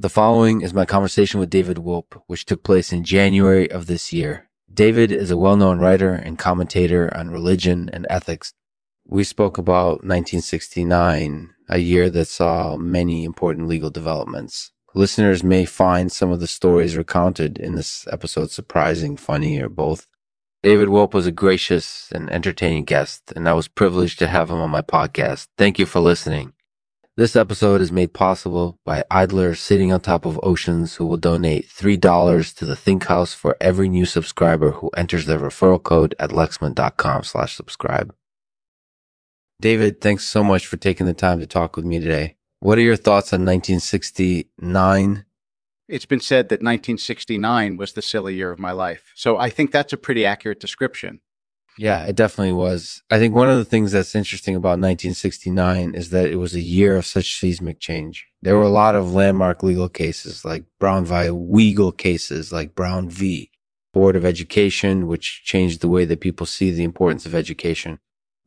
The following is my conversation with David Wolpe, which took place in January of this year. David is a well known writer and commentator on religion and ethics. We spoke about 1969, a year that saw many important legal developments. Listeners may find some of the stories recounted in this episode surprising, funny, or both. David Wolpe was a gracious and entertaining guest, and I was privileged to have him on my podcast. Thank you for listening. This episode is made possible by idlers sitting on top of oceans who will donate $3 to the Think House for every new subscriber who enters their referral code at lexman.com slash subscribe. David, thanks so much for taking the time to talk with me today. What are your thoughts on 1969? It's been said that 1969 was the silly year of my life. So I think that's a pretty accurate description. Yeah, it definitely was. I think one of the things that's interesting about 1969 is that it was a year of such seismic change. There were a lot of landmark legal cases like Brown v. Weigel cases like Brown v. Board of Education, which changed the way that people see the importance of education.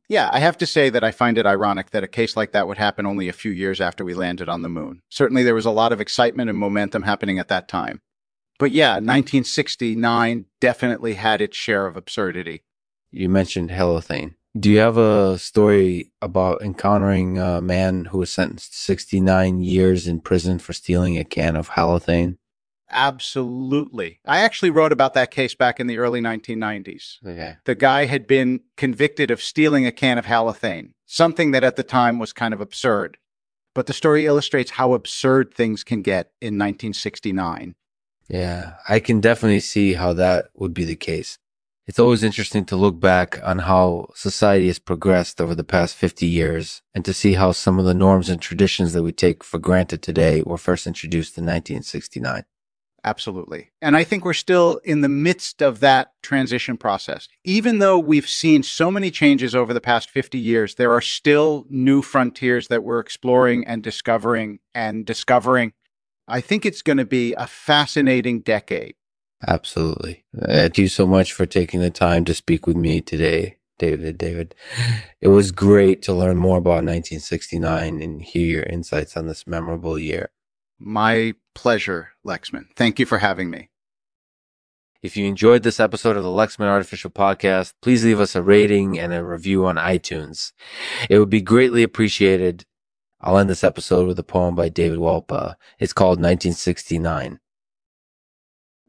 Yeah, I have to say that I find it ironic that a case like that would happen only a few years after we landed on the moon. Certainly there was a lot of excitement and momentum happening at that time. But yeah, 1969 definitely had its share of absurdity you mentioned halothane. Do you have a story about encountering a man who was sentenced to 69 years in prison for stealing a can of halothane? Absolutely. I actually wrote about that case back in the early 1990s. Okay. The guy had been convicted of stealing a can of halothane, something that at the time was kind of absurd. But the story illustrates how absurd things can get in 1969. Yeah, I can definitely see how that would be the case. It's always interesting to look back on how society has progressed over the past 50 years and to see how some of the norms and traditions that we take for granted today were first introduced in 1969. Absolutely. And I think we're still in the midst of that transition process. Even though we've seen so many changes over the past 50 years, there are still new frontiers that we're exploring and discovering and discovering. I think it's going to be a fascinating decade. Absolutely. Thank you so much for taking the time to speak with me today, David. David, it was great to learn more about 1969 and hear your insights on this memorable year. My pleasure, Lexman. Thank you for having me. If you enjoyed this episode of the Lexman Artificial Podcast, please leave us a rating and a review on iTunes. It would be greatly appreciated. I'll end this episode with a poem by David Wolpe. It's called 1969.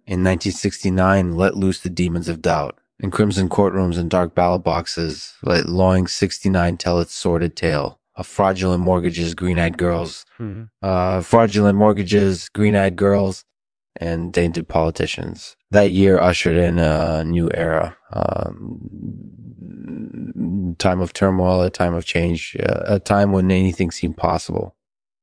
In 1969, let loose the demons of doubt. In crimson courtrooms and dark ballot boxes, let Lawing 69 tell its sordid tale of fraudulent mortgages, green-eyed girls, mm-hmm. uh, fraudulent mortgages, green-eyed girls, and tainted politicians. That year ushered in a new era, um, time of turmoil, a time of change, a time when anything seemed possible.